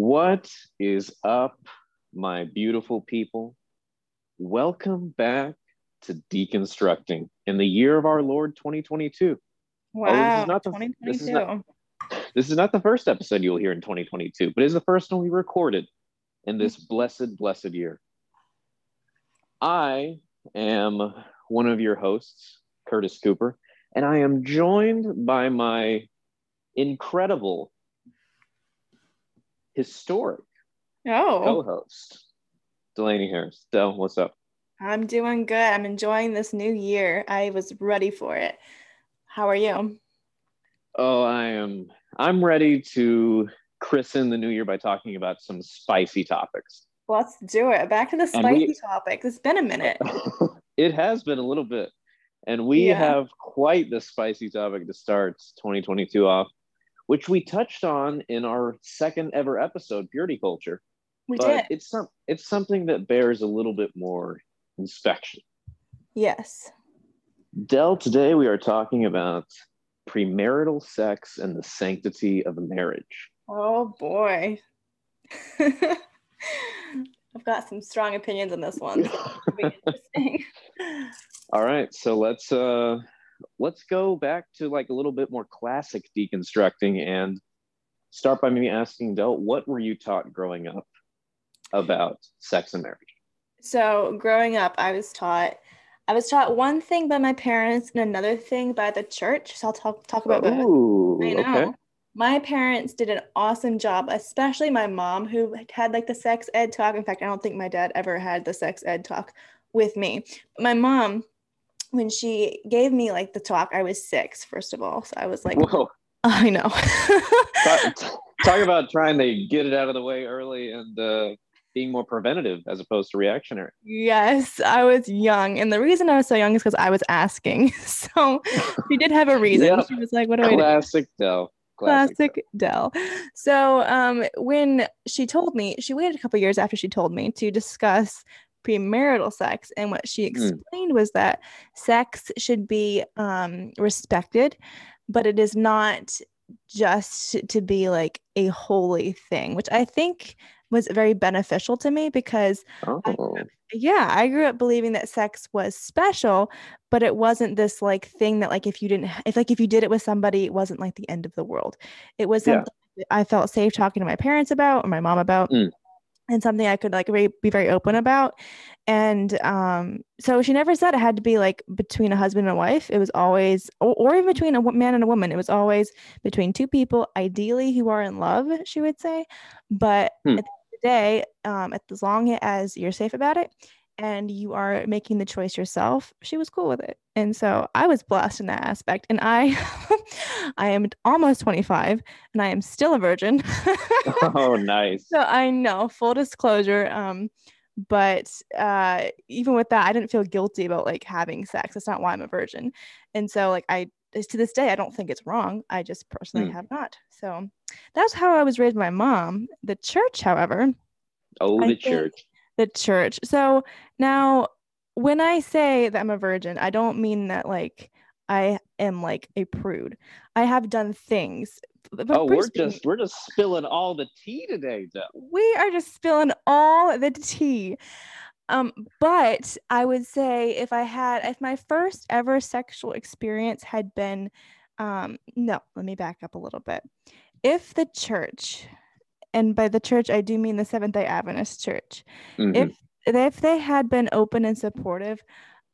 What is up, my beautiful people? Welcome back to Deconstructing in the year of our Lord 2022. Wow, Oh, this is not the- 2022. this is not- This is not the first episode you'll hear in 2022, but it is the first one we recorded in this mm-hmm. blessed, blessed year. I am one of your hosts, Curtis Cooper, and I am joined by my incredible, historic oh, co-host, Delaney Harris. Del, what's up? I'm doing good. I'm enjoying this new year. I was ready for it. How are you? Oh, I am. I'm ready to christen the new year by talking about some spicy topics. Let's do it. Back to the And we- spicy topic. It's been a minute. it has been a little bit, and we Yeah. have quite the spicy topic to start 2022 off, which we touched on in our second ever episode, purity culture. We but did. it's some it's something that bears a little bit more inspection. Yes. Del, today we are talking about premarital sex and the sanctity of marriage. Oh boy. I've got some strong opinions on this one. It'll be interesting. All right, so let's uh let's go back to like a little bit more classic deconstructing and start by me asking Del, what were you taught growing up about sex and marriage? So growing up, I was taught I was taught one thing by my parents and another thing by the church. So I'll talk talk about both. Ooh, I know. okay. My parents did an awesome job, especially my mom, who had like the sex ed talk. In fact, I don't think my dad ever had the sex ed talk with me. My mom, when she gave me like the talk, I was six, first of all. So I was like, Whoa. I know. talk, talk about trying to get it out of the way early and uh, being more preventative as opposed to reactionary. yes, I was young. And the reason I was so young is because I was asking. So she did have a reason. She was like, what do I do? Classic Del. Classic. classic Del. So um, when she told me, she waited a couple years after she told me to discuss premarital sex, and what she explained was that sex should be um, respected, but it is not just to be like a holy thing, which I think was very beneficial to me because Oh, yeah i grew up believing that sex was special but it wasn't this like thing that like if you didn't if like if you did it with somebody it wasn't like the end of the world it was Yeah. i felt safe talking to my parents about or my mom about Mm. And something i could like very, be very open about. And um so she never said it had to be like between a husband and a wife. It was always or, or even between a man and a woman. It was always between two people ideally who are in love she would say. But Hmm. at the end of the day um as long as you're safe about it and you are making the choice yourself she was cool with it. And so i was blessed in that aspect and i i am almost 25 and i am still a virgin. Oh, nice. so i know full disclosure um but uh even with that i didn't feel guilty about like having sex. That's not why i'm a virgin. And so like i to this day i don't think it's wrong. I just personally Hmm. have not. So that's how i was raised by my mom. The church however Oh, I the church. The church. So now when I say that I'm a virgin, I don't mean that like I am like a prude. I have done things. Oh, we're being- just we're just spilling all the tea today, Del. we are just spilling all the tea. Um, but I would say if I had if my first ever sexual experience had been um no, let me back up a little bit. If the church, and by the church I do mean the Seventh day Adventist church, Mhm. if if they had been open and supportive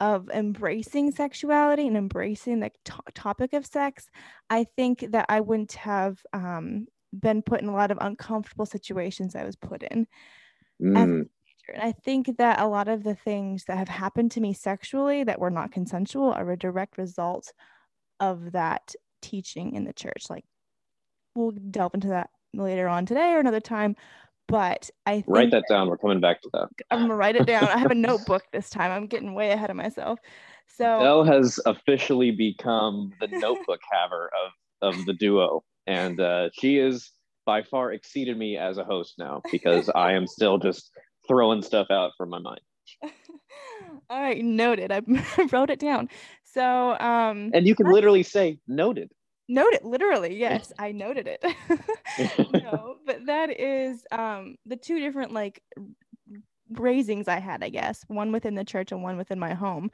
of embracing sexuality and embracing the to- topic of sex, I think that I wouldn't have um, been put in a lot of uncomfortable situations I was put in. Mm. And I think that a lot of the things that have happened to me sexually that were not consensual are a direct result of that teaching in the church. Like we'll delve into that later on today or another time. But I think Write that down. We're coming back to that. I'm gonna write it down. I have a notebook this time. I'm getting way ahead of myself. So Del has officially become the notebook haver of of the duo, and uh, she is by far exceeded me as a host now because I am still just throwing stuff out from my mind. all right, noted. I wrote it down. So um And you can literally say noted. Noted, literally, yes, I noted it. no, but that is um the two different like raisings I had, I guess, one within the church and one within my home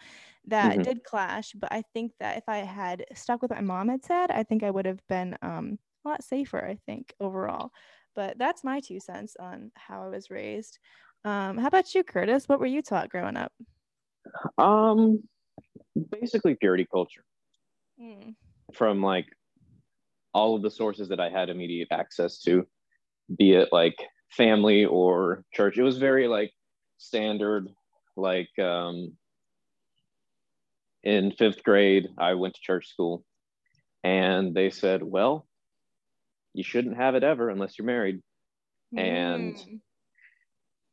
that mm-hmm. did clash. But I think that if I had stuck with what my mom had said, I think I would have been um, a lot safer, I think, overall. But that's my two cents on how I was raised. Um, how about you, Curtis? What were you taught growing up? Um, basically purity culture. Mm. From like all of the sources that I had immediate access to, be it like family or church. It was very like standard like um, in fifth grade i went to church school and they said well you shouldn't have it ever unless you're married mm. and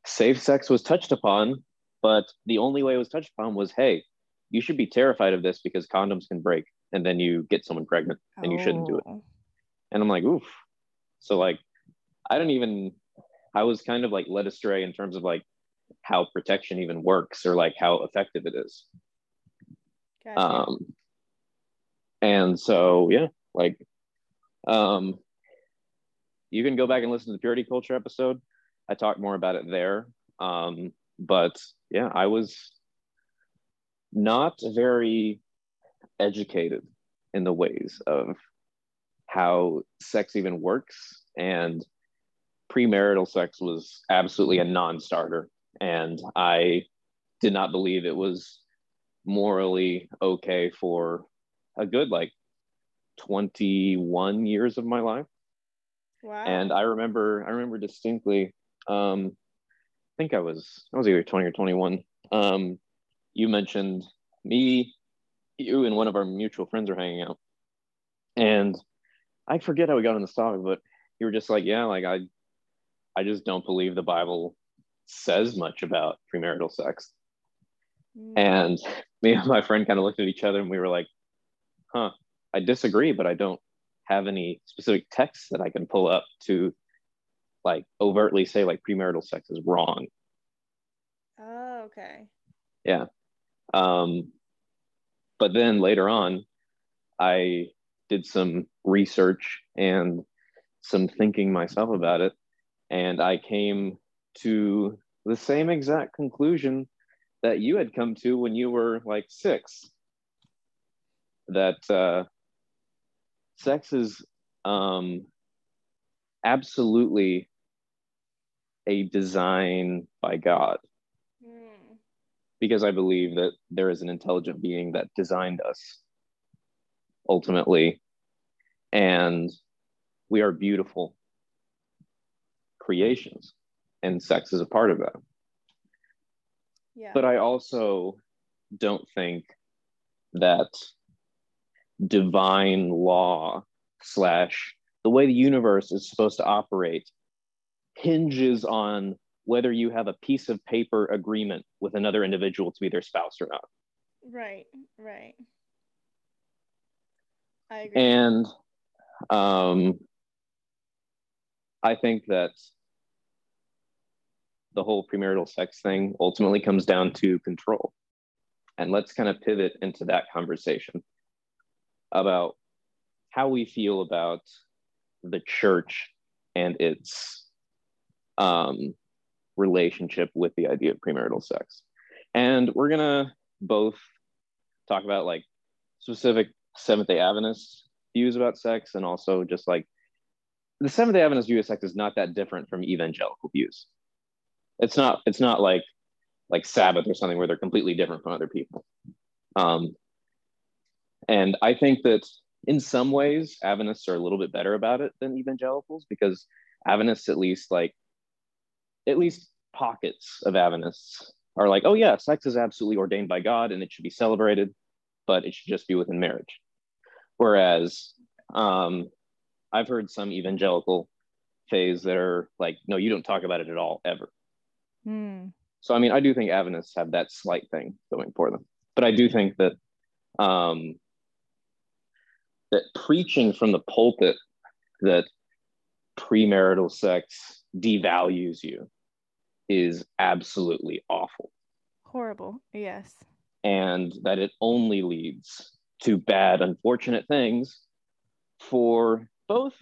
safe sex was touched upon but the only way it was touched upon was hey you should be terrified of this because condoms can break and then you get someone pregnant and you shouldn't do it oh. and i'm like oof so like i don't even i was kind of like led astray in terms of like how protection even works or like how effective it is. Gotcha. Um, and so yeah, like um, you can go back and listen to the purity culture episode. I talk more about it there. Um, but yeah, I was not very educated in the ways of how sex even works and premarital sex was absolutely a non-starter and I did not believe it was morally okay for a good like 21 years of my life. Wow. And I remember I remember distinctly um I think I was I was either 20 or 21. Um you mentioned me you and one of our mutual friends are hanging out. And I forget how we got on this topic, but you were just like, yeah, like I I just don't believe the Bible says much about premarital sex. Mm. And me and my friend kind of looked at each other and we were like, huh, I disagree, but I don't have any specific texts that I can pull up to like overtly say like premarital sex is wrong. Oh, okay. Yeah. Um, but then later on, I did some research and some thinking myself about it. And I came to the same exact conclusion that you had come to when you were like six that uh, sex is um, absolutely a design by God. Because I believe that there is an intelligent being that designed us ultimately. And we are beautiful creations and sex is a part of that. Yeah. But I also don't think that divine law slash the way the universe is supposed to operate hinges on whether you have a piece of paper agreement with another individual to be their spouse or not. Right, right. I agree. And um, I think that the whole premarital sex thing ultimately comes down to control. And let's kind of pivot into that conversation about how we feel about the church and its um, relationship with the idea of premarital sex. And we're to both talk about like specific Seventh day Adventist views about sex and also just like the Seventh day Adventist view of sex is not that different from evangelical views. It's not it's not like like Sabbath or something where they're completely different from other people. Um, and I think that in some ways, Adventists are a little bit better about it than evangelicals because Adventists, at least like, at least pockets of Adventists are like, oh yeah, sex is absolutely ordained by God and it should be celebrated, but it should just be within marriage. Whereas um, I've heard some evangelical phase that are like, no, you don't talk about it at all ever. Mm. So I mean, I do think Adventists have that slight thing going for them, but I do think that um, that preaching from the pulpit that premarital sex devalues you is absolutely awful. Horrible. Yes. And that it only leads to bad, unfortunate things for both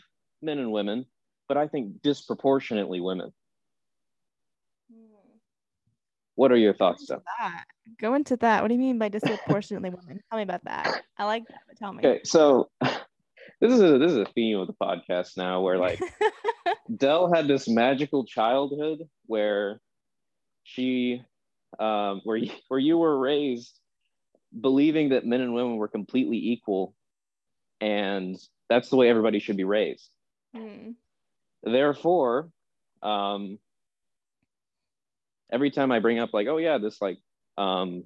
men and women, but I think disproportionately women. Hmm. What are your thoughts, Go into that. Go into that. What do you mean by disproportionately women? Tell me about that. I like that, but tell me. Okay, so this is a this is a theme of the podcast now where like Del had this magical childhood where she um where you, where you were raised believing that men and women were completely equal and that's the way everybody should be raised. Mm. Therefore, um every time I bring up like, oh yeah, this like um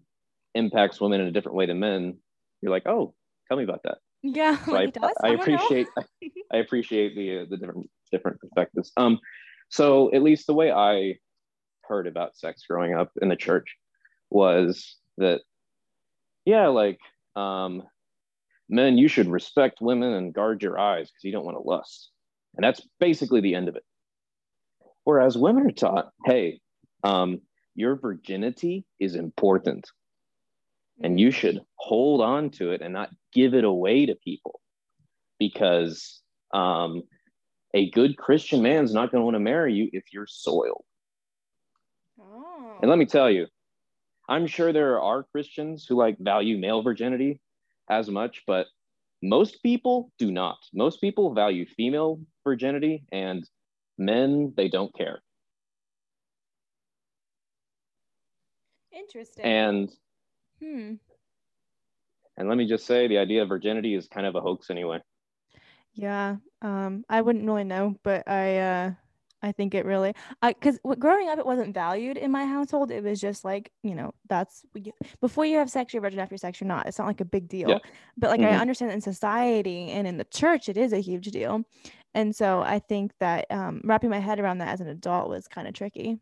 impacts women in a different way than men, you're like, oh, tell me about that. Yeah, So I, does? I know. appreciate I appreciate the uh, the different different perspectives. Um, so at least the way I heard about sex growing up in the church was that, yeah, like um, men, you should respect women and guard your eyes because you don't want to lust, and that's basically the end of it. Whereas women are taught, hey, um, your virginity is important and you should hold on to it and not give it away to people because um, a good christian man's not going to want to marry you if you're soiled Oh. and let me tell you i'm sure there are christians who like value male virginity as much but most people do not most people value female virginity and men they don't care Interesting. and hmm. and let me just say the idea of virginity is kind of a hoax anyway Yeah. Um, I wouldn't really know, but I uh I think it really I because growing up it wasn't valued in my household. It was just like, you know, that's before you have sex, you're virgin, after sex, you're not. It's not like a big deal. Yeah. But like I Mhm. understand in society and in the church it is a huge deal. And so I think that um wrapping my head around that as an adult was kind of tricky.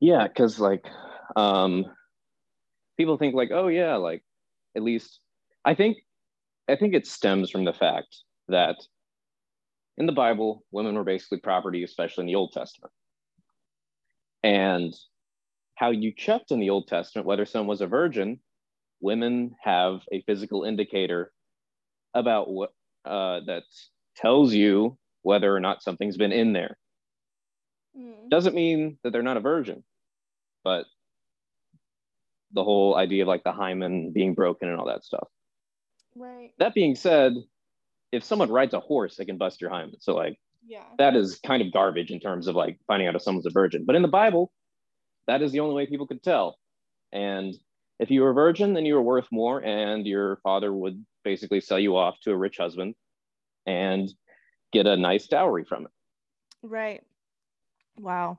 Yeah, because like um people think like, oh yeah, like at least I think I think it stems from the fact that in the Bible, women were basically property, especially in the Old Testament. And how you checked in the Old Testament whether someone was a virgin, women have a physical indicator about what uh, that tells you whether or not something's been in there doesn't mean that they're not a virgin, but the whole idea of like the hymen being broken and all that stuff. Right. That being said, if someone rides a horse, they can bust your hymen. So like Yeah. that is kind of garbage in terms of like finding out if someone's a virgin. But in the Bible, that is the only way people could tell. And if you were a virgin, then you were worth more, and your father would basically sell you off to a rich husband and get a nice dowry from it. Right. Wow.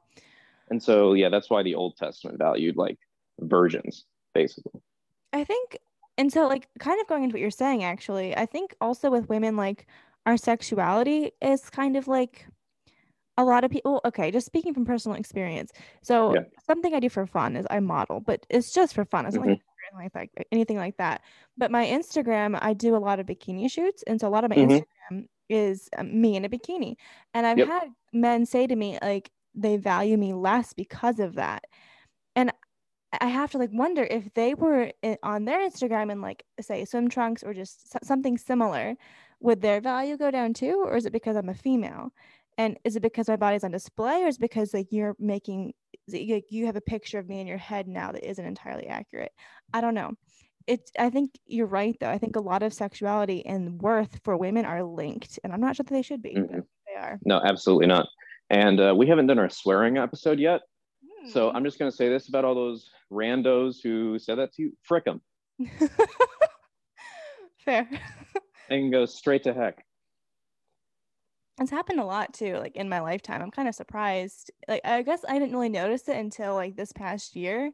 And so yeah, that's why the Old Testament valued like virgins, basically. I think, and so like kind of going into what you're saying, actually, I think also with women, like our sexuality is kind of like a lot of people. Okay, just speaking from personal experience. So Yeah. something I do for fun is I model, but it's just for fun. It's not like anything like that, anything like that. But my Instagram, I do a lot of bikini shoots, and so a lot of my Mhm. Instagram is um, me in a bikini. And I've Yep. had men say to me like they value me less because of that. And I have to like wonder if they were on their Instagram and like say swim trunks or just something similar, would their value go down too, or is it because I'm a female? And is it because my body's on display, or is it because like you're making like you have a picture of me in your head now that isn't entirely accurate? I don't know. It's I think you're right though. I think a lot of sexuality and worth for women are linked, and I'm not sure that they should be. Mhm. They are. No, absolutely not. And uh, we haven't done our swearing episode yet. So. I'm just going to say this about all those randos who said that to you. Frick them. Fair. They can go straight to heck. It's happened a lot too, like in my lifetime. I'm kind of surprised. Like I guess I didn't really notice it until like this past year.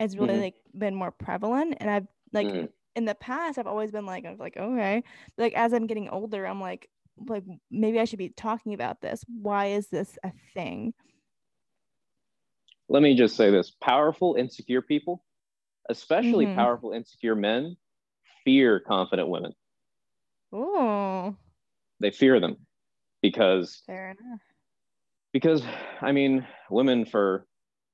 It's really Mhm. like been more prevalent. And I've like Mm. in the past I've always been like, I was like, okay. Like as I'm getting older, I'm like, like maybe I should be talking about this. Why is this a thing? Let me just say this powerful, insecure people, especially Mhm. powerful, insecure men, fear confident women. Oh, They fear them because fair enough. because I mean, women for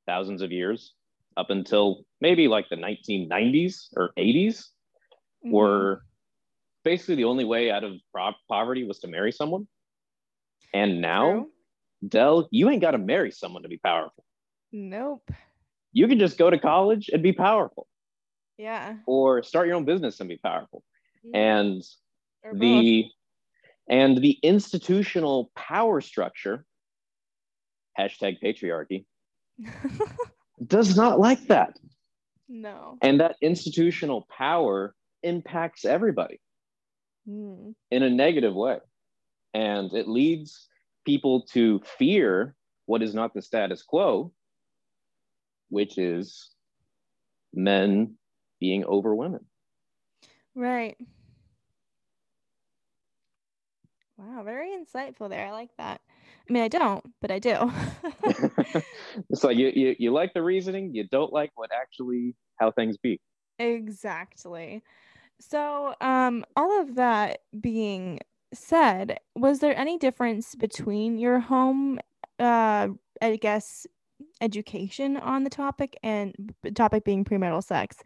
thousands of years, up until maybe like the 1990s or 80s, Mhm. were basically the only way out of pro- poverty was to marry someone. And now, True. Del, you ain't got to marry someone to be powerful. Nope. You can just go to college and be powerful, Yeah. or start your own business and be powerful. Mm, And or both. the and the institutional power structure hashtag patriarchy does not like that no. and that institutional power impacts everybody Mm. in a negative way and it leads people to fear what is not the status quo which is men being over women Right. Wow, very insightful there. I like that. I mean, I don't, but I do. it's like you, you you like the reasoning you don't like what actually how things be exactly. So, um, all of that being said, was there any difference between your home, uh, I guess, education on the topic and the topic being premarital sex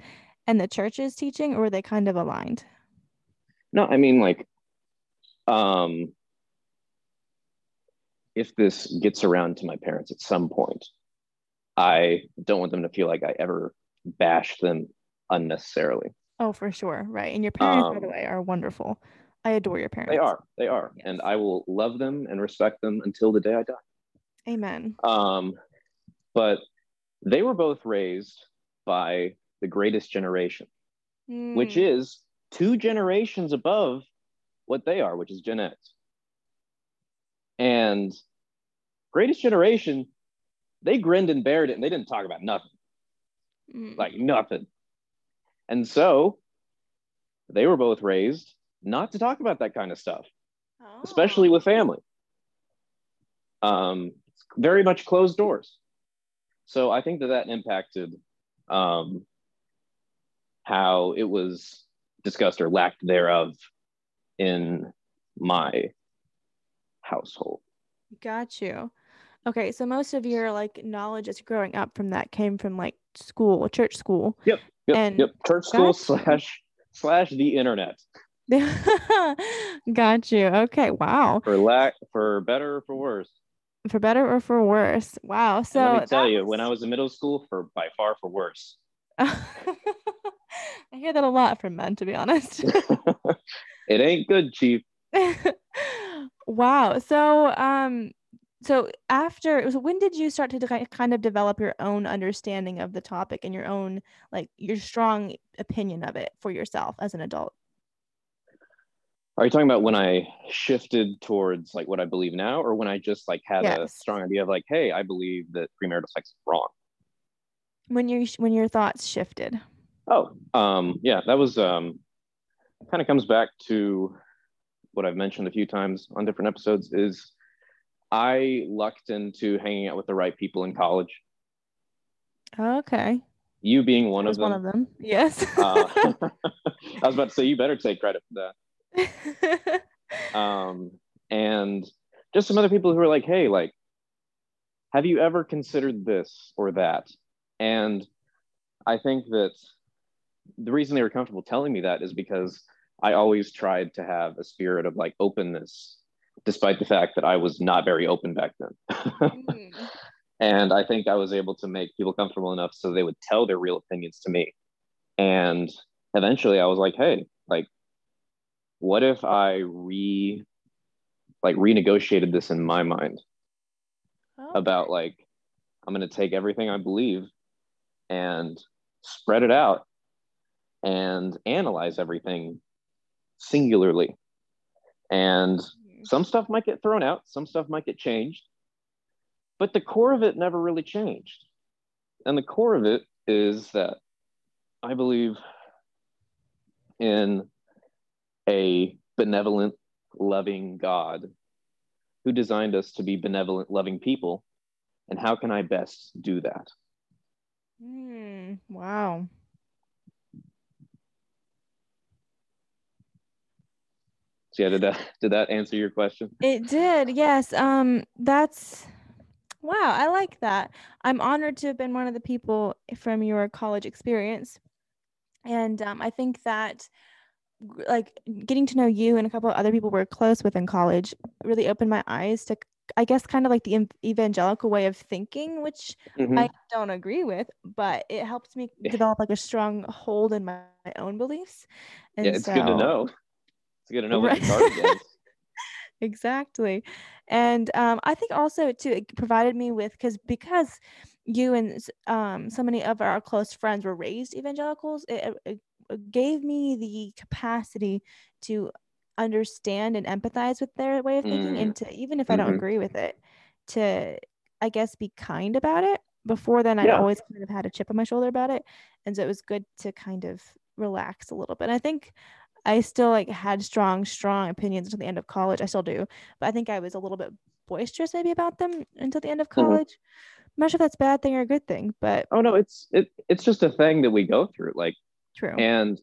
and the church's teaching, or were they kind of aligned? No, I mean like um if this gets around to my parents at some point, I don't want them to feel like I ever bash them unnecessarily. Oh, for sure. Right. And your parents, by the Um, way, are wonderful. I adore your parents. They are, they are. Yes. And I will love them and respect them until the day I die. Amen. Um, but they were both raised by the greatest generation, which Mm, is two generations above what they are, which is Gen X. And greatest generation, they grinned and bared it and they didn't talk about nothing, mm. like nothing. And so they were both raised not to talk about that kind of stuff, especially Oh. with family. Um, very much closed doors. So I think that that impacted um, how it was discussed or lacked thereof in my household. Got you. Okay, so most of your like knowledge as growing up from that came from like school, church school. Yep, And yep. Church school slash slash the internet Got you. Okay, wow. for lack for better or for worse. For better or for worse. Wow. So And let me tell you, when I was in middle school, for by far for worse. I hear that a lot from men, to be honest. it ain't good, chief. wow. So, um, so after, so when did you start to kind of develop your own understanding of the topic and your own, like, your strong opinion of it for yourself as an adult? Are you talking about when I shifted towards like what I believe now, or when I just like had a strong idea of like, hey, I believe that premarital sex is wrong? When your when your thoughts shifted. Oh, um, yeah, that was um, kind of comes back to what I've mentioned a few times on different episodes. Is I lucked into hanging out with the right people in college. Okay. You being one of them. one of them. Yes. Uh, I was about to say you better take credit for that. um, and just some other people who are like, hey, like, have you ever considered this or that? And I think that the reason they were comfortable telling me that is because I always tried to have a spirit of like openness, despite the fact that I was not very open back then. Mm. and I think I was able to make people comfortable enough so they would tell their real opinions to me. And eventually I was like, hey, like, what if I re like renegotiated this in my mind about like I'm gonna take everything I believe and spread it out and analyze everything singularly. And some stuff might get thrown out, some stuff might get changed, but the core of it never really changed. And the core of it is that I believe in a benevolent, loving God who designed us to be benevolent, loving people. And how can I best do that? Mm, wow. So yeah, did that did that answer your question? It did. Yes. Um that's wow, I like that. I'm honored to have been one of the people from your college experience. And um, I think that like getting to know you and a couple of other people we're close with in college really opened my eyes to I guess kind of like the evangelical way of thinking, which mm-hmm. I don't agree with, but it helps me develop like a strong hold in my, my own beliefs. And yeah, it's so, good to know. It's good to know right. what target exactly. And um, I think also too it provided me with because because you and um, so many of our close friends were raised evangelicals, it, it gave me the capacity to understand and empathize with their way of thinking mm. and to even if I don't mm-hmm. agree with it, to I guess be kind about it. Before then I always kind of had a chip on my shoulder about it. And so it was good to kind of relax a little bit. And I think I still like had strong, strong opinions until the end of college. I still do, but I think I was a little bit boisterous maybe about them until the end of mm-hmm. college. Mm-hmm. I'm not sure if that's a bad thing or a good thing, but oh no, it's it it's just a thing that we go through. Like true. And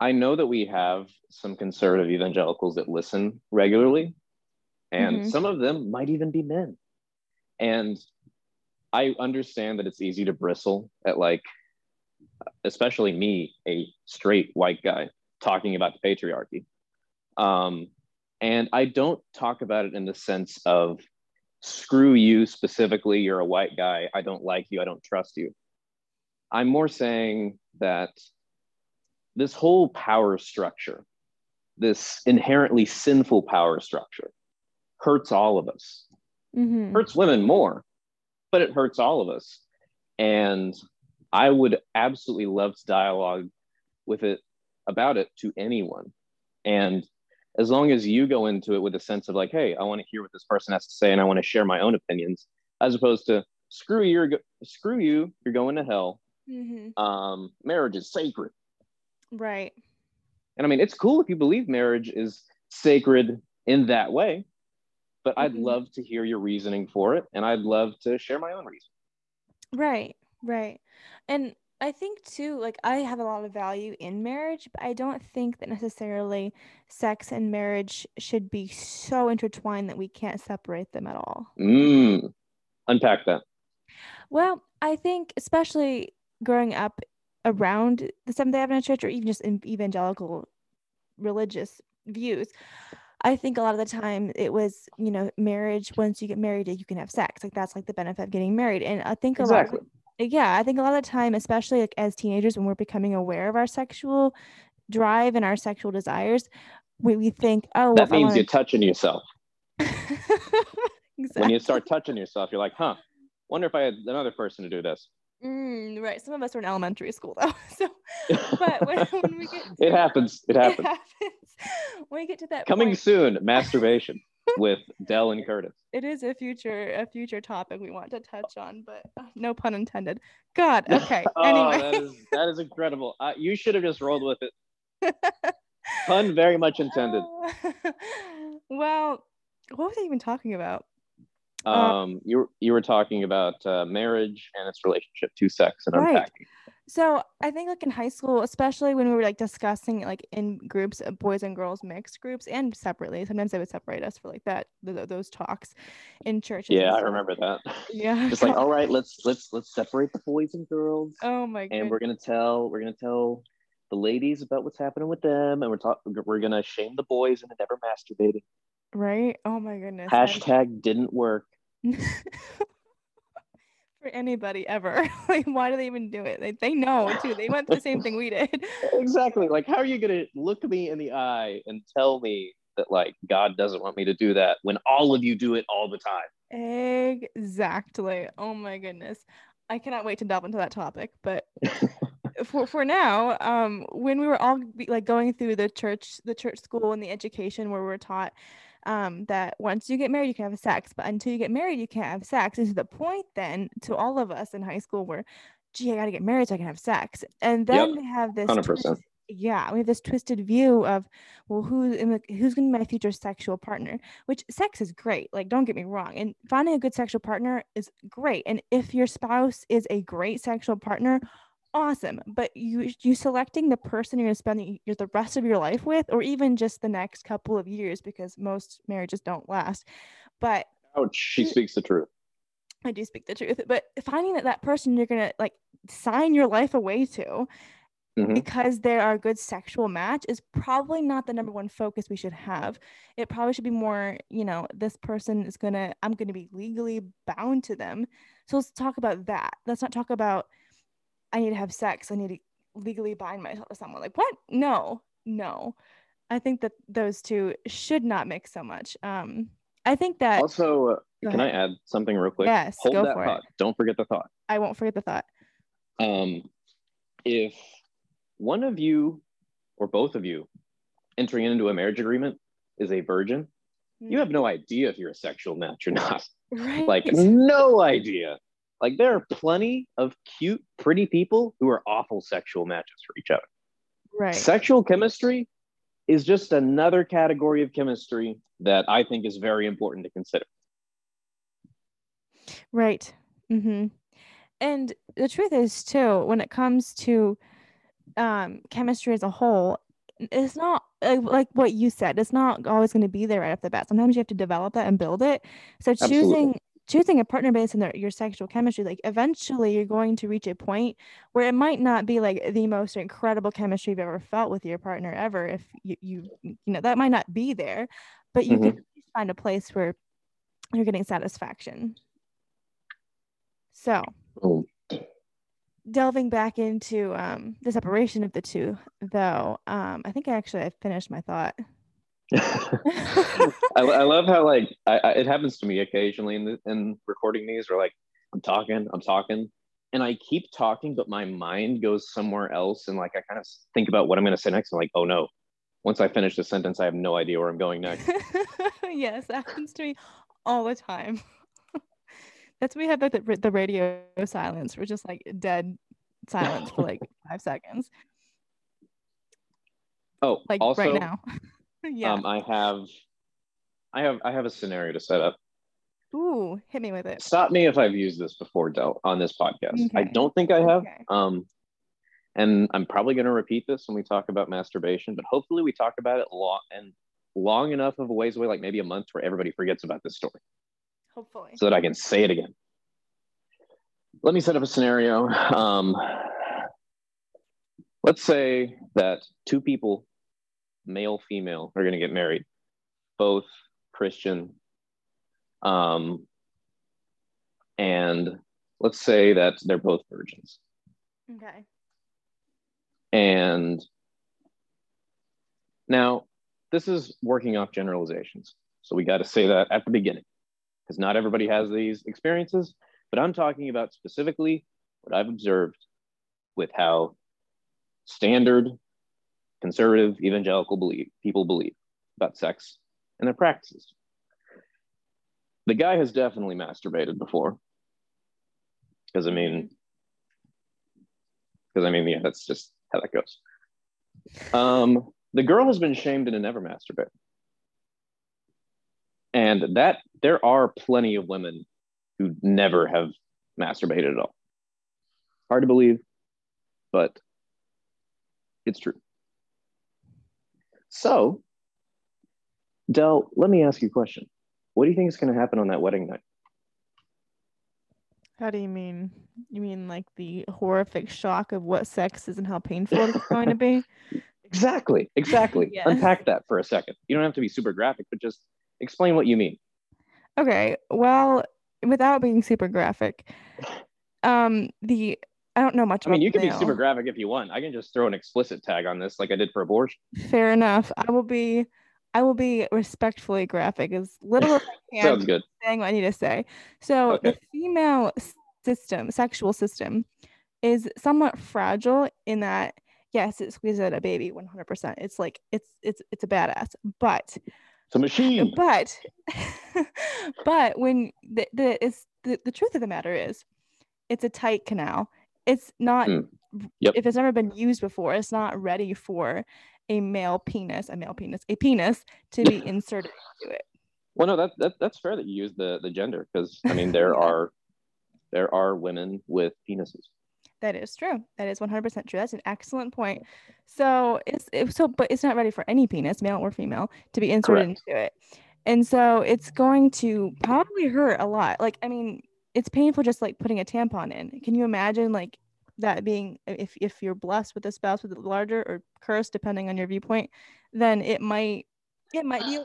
I know that we have some conservative evangelicals that listen regularly, and mm-hmm. some of them might even be men. And I understand that it's easy to bristle at like, especially me, a straight white guy, talking about the patriarchy. Um, and I don't talk about it in the sense of screw you specifically, you're a white guy, I don't like you, I don't trust you. I'm more saying that this whole power structure, this inherently sinful power structure, hurts all of us. Mm-hmm. Hurts women more, but it hurts all of us. And I would absolutely love to dialogue with it about it to anyone. And as long as you go into it with a sense of like, hey, I want to hear what this person has to say and I want to share my own opinions, as opposed to screw you, screw you, you're going to hell. Mm-hmm. Um, marriage is sacred. Right. And I mean, it's cool if you believe marriage is sacred in that way, but mm-hmm. I'd love to hear your reasoning for it and I'd love to share my own reason. Right, right. And I think too, like I have a lot of value in marriage, but I don't think that necessarily sex and marriage should be so intertwined that we can't separate them at all. Mm. Unpack that. Well, I think especially growing up around the Seventh Day Adventist Church or even just in evangelical religious views, I think a lot of the time it was, you know, marriage. Once you get married, you can have sex. Like that's like the benefit of getting married. And I think a exactly. lot. Of, yeah i think a lot of the time especially like as teenagers when we're becoming aware of our sexual drive and our sexual desires we, we think oh that means you're touching yourself exactly. when you start touching yourself you're like huh wonder if i had another person to do this mm, right some of us are in elementary school though so but when, when we get it happens it happens. it happens when we get to that coming point. soon masturbation with Del and Curtis. It is a future a future topic we want to touch on, but uh, no pun intended. God, okay. oh, anyway, that is, that is incredible. Uh, you should have just rolled with it. pun very much intended. well, what was I even talking about? Um, um you you were talking about uh, marriage and its relationship to sex and right. unpacking. So I think like in high school, especially when we were like discussing like in groups, uh, boys and girls mixed groups, and separately. Sometimes they would separate us for like that th- those talks in church. Yeah, I remember that. Yeah, just like all right, let's let's let's separate the boys and girls. Oh my! And we're gonna tell we're gonna tell the ladies about what's happening with them, and we're talking we're gonna shame the boys into never masturbating. Right? Oh my goodness. Hashtag didn't work. for anybody ever. like, why do they even do it? They, they know too. They went through the same thing we did. exactly. Like, how are you gonna look me in the eye and tell me that like God doesn't want me to do that when all of you do it all the time? Exactly. Oh my goodness. I cannot wait to delve into that topic. But for for now, um, when we were all be, like going through the church, the church school and the education where we we're taught um, that once you get married, you can have sex, but until you get married, you can't have sex. And to the point then to all of us in high school where, gee, I got to get married so I can have sex. And then yep. we have this. 100%. Twist, yeah, we have this twisted view of, well, who who's going to be my future sexual partner? Which sex is great. Like, don't get me wrong. And finding a good sexual partner is great. And if your spouse is a great sexual partner, awesome but you you selecting the person you're going to spend the, the rest of your life with or even just the next couple of years because most marriages don't last but ouch she speaks the truth i do speak the truth but finding that that person you're going to like sign your life away to Mhm. because they're our good sexual match is probably not the number one focus we should have. It probably should be more, you know, this person is gonna, I'm gonna be legally bound to them. So let's talk about that. Let's not talk about I need to have sex. I need to legally bind myself to someone. Like what? No, no. I think that those two should not mix so much. Um, I think that Also, uh, can I add something real quick? Yes, Hold go that for it. Don't forget the thought. I won't forget the thought. Um, if one of you or both of you entering into a marriage agreement is a virgin, you have no idea if you're a sexual match or not. right. Like, no idea. Like, there are plenty of cute, pretty people who are awful sexual matches for each other. right. Sexual chemistry is just another category of chemistry that I think is very important to consider. Right. Mm-hmm. And the truth is, too, when it comes to um, chemistry as a whole, it's not like, like what you said. It's not always going to be there right off the bat. Sometimes you have to develop that and build it. So Absolutely. Choosing a partner based on their, your sexual chemistry, like eventually you're going to reach a point where it might not be like the most incredible chemistry you've ever felt with your partner ever. If you you you know that might not be there, but you can at least find a place where you're getting satisfaction. So Oh, delving back into um, the separation of the two, though, um, I think actually I finished my thought. I, I love how like I, I, it happens to me occasionally in the, in recording these where like I'm talking, I'm talking, and I keep talking, but my mind goes somewhere else, and like I kind of think about what I'm going to say next. I'm like, oh no! Once I finish the sentence, I have no idea where I'm going next. yes, that happens to me all the time. That's we have like the, the radio silence. We're just like dead silence for like five seconds, Oh, like also, right now. yeah. um, I have, I have, I have a scenario to set up. Ooh, hit me with it. Stop me if I've used this before, Del, on this podcast. I don't think I have. Okay. Um, and I'm probably going to repeat this when we talk about masturbation, but hopefully we talk about it long and long enough of a ways away, like maybe a month, where everybody forgets about this story, Hopefully. so that I can say it again. Let me set up a scenario. Um, let's say that two people, male, female, are going to get married, both Christian. Um, and let's say that they're both virgins. Okay. And now this is working off generalizations. So we got to say that at the beginning because not everybody has these experiences. But I'm talking about specifically what I've observed with how standard conservative evangelical believe, people believe about sex and their practices. The guy has definitely masturbated before. Because I mean, because I mean, yeah, that's just how that goes. Um, the girl has been shamed into never masturbate. And that there are plenty of women who never have masturbated at all. Hard to believe, but it's true. So, Del, let me ask you a question. What do you think is going to happen on that wedding night? How do you mean? You mean like the horrific shock of what sex is and how painful it's going to be? Exactly, exactly. Yes. Unpack that for a second. You don't have to be super graphic, but just explain what you mean. Okay. Well, without being super graphic, um, the I don't know much I mean, you can be super graphic if you want. I can just throw an explicit tag on this, like I did for abortion. Fair enough. I will be I will be respectfully graphic as little as I can Sounds good. saying what I need to say. So the female system, sexual system, is somewhat fragile in that yes, it squeezes out a baby 100%. It's like it's it's it's a badass, but It's a machine. but but when the the is the, the truth of the matter is it's a tight canal. It's not Mm. Yep. if it's never been used before, it's not ready for a male penis, a male penis, a penis to be inserted into it. Well, no, that, that that's fair that you use the the gender because I mean there are there are women with penises. That is true. That is 100% true. That's an excellent point. So it's it, so, but it's not ready for any penis, male or female, to be inserted Correct. into it, and so it's going to probably hurt a lot. Like, I mean, it's painful just like putting a tampon in. Can you imagine like that being if if you're blessed with a spouse with a larger or cursed depending on your viewpoint then it might it might be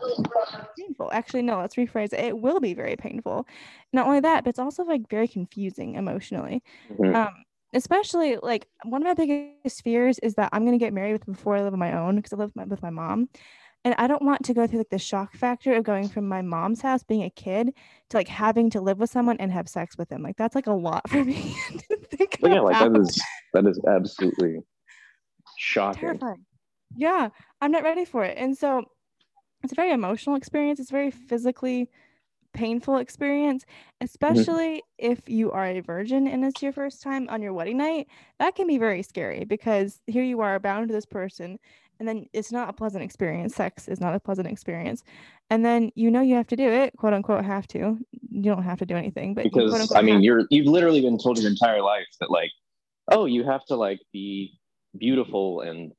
painful. Actually no let's rephrase it. It will be very painful. Not only that but it's also like very confusing emotionally. Mm-hmm. um especially like one of my biggest fears is that i'm going to get married with before i live on my own because i live with my, with my mom and I don't want to go through like the shock factor of going from my mom's house being a kid to like having to live with someone and have sex with them. Like that's like a lot for me to think yeah, like that is that is absolutely shocking. Terrifying. Yeah, I'm not ready for it. And so it's a very emotional experience. It's very physically painful experience, mm-hmm. especially mm-hmm. if you are a virgin and it's your first time on your wedding night. That can be very scary because here you are bound to this person and then it's not a pleasant experience. Sex is not a pleasant experience. And then you know you have to do it, quote unquote have to. You don't have to do anything, but because I mean you're you've literally been told your entire life that like, oh, you have to like be beautiful and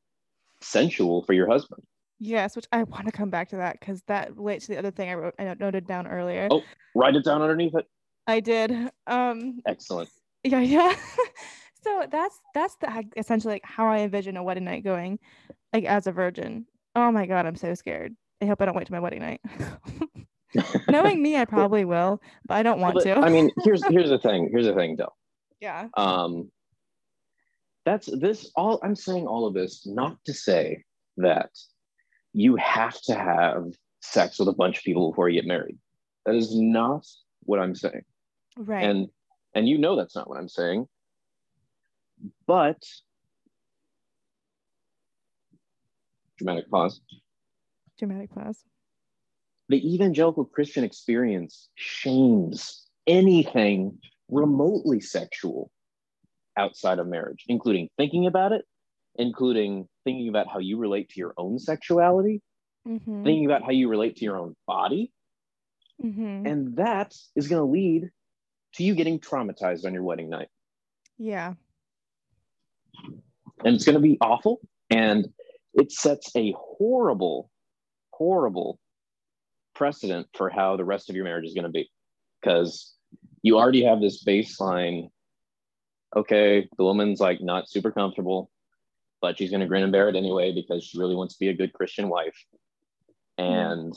sensual for your husband. Yes, which I want to come back to that because that relates to the other thing I wrote I noted down earlier. Oh, write it down underneath it. I did. Um excellent. Yeah, yeah. so that's that's the essentially like how I envision a wedding night going like as a virgin. Oh my god, I'm so scared. I hope I don't wait to my wedding night. Knowing me, I probably will, but I don't want but, to. I mean, here's here's the thing. Here's the thing, though. Yeah. Um. That's this. All I'm saying, all of this, not to say that you have to have sex with a bunch of people before you get married. That is not what I'm saying. Right. And and you know that's not what I'm saying. But dramatic pause. Dramatic pause. The evangelical Christian experience shames anything remotely sexual outside of marriage, including thinking about it, including thinking about how you relate to your own sexuality, mm-hmm. thinking about how you relate to your own body. Mm-hmm. And that is going to lead to you getting traumatized on your wedding night. Yeah. And it's going to be awful. And it sets a horrible, horrible precedent for how the rest of your marriage is going to be. Because you already have this baseline okay, the woman's like not super comfortable, but she's going to grin and bear it anyway because she really wants to be a good Christian wife. And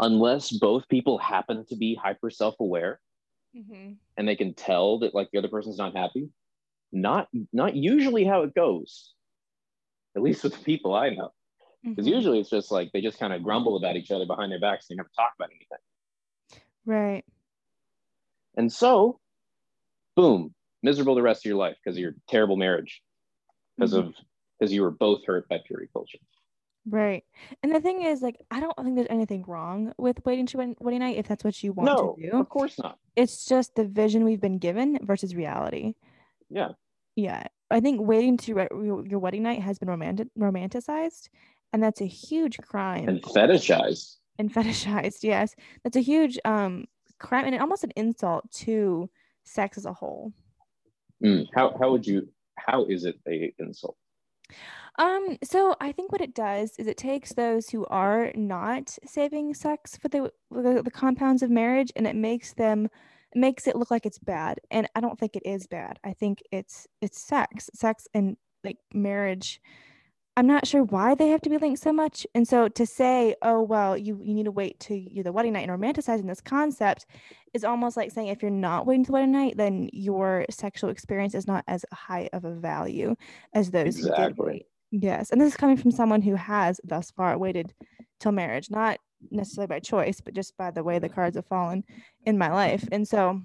unless both people happen to be hyper self aware mm-hmm. and they can tell that like the other person's not happy, not not usually how it goes at least with the people I know. Because mm-hmm. usually it's just like they just kind of grumble about each other behind their backs and they never talk about anything. Right. And so, boom, miserable the rest of your life because of your terrible marriage, because mm-hmm. of because you were both hurt by purity culture. Right. And the thing is, like, I don't think there's anything wrong with waiting to wedding night if that's what you want no, to do. Of course not. It's just the vision we've been given versus reality. Yeah. Yeah. I think waiting to re- your wedding night has been romantic romanticized, and that's a huge crime. And fetishized. And fetishized, yes, that's a huge um crime and almost an insult to sex as a whole. Mm, how how would you? How is it a insult? Um, so I think what it does is it takes those who are not saving sex for the, the, the compounds of marriage and it makes them makes it look like it's bad and i don't think it is bad. I think it's it's sex sex and like marriage. I'm not sure why they have to be linked so much and so to say oh well you you need to wait to you the wedding night and romanticizing this concept is almost like saying if you're not waiting to the wedding night then your sexual experience is not as high of a value as those exactly. who did yes and this is coming from someone who has thus far waited till marriage not necessarily by choice, but just by the way the cards have fallen in my life. And so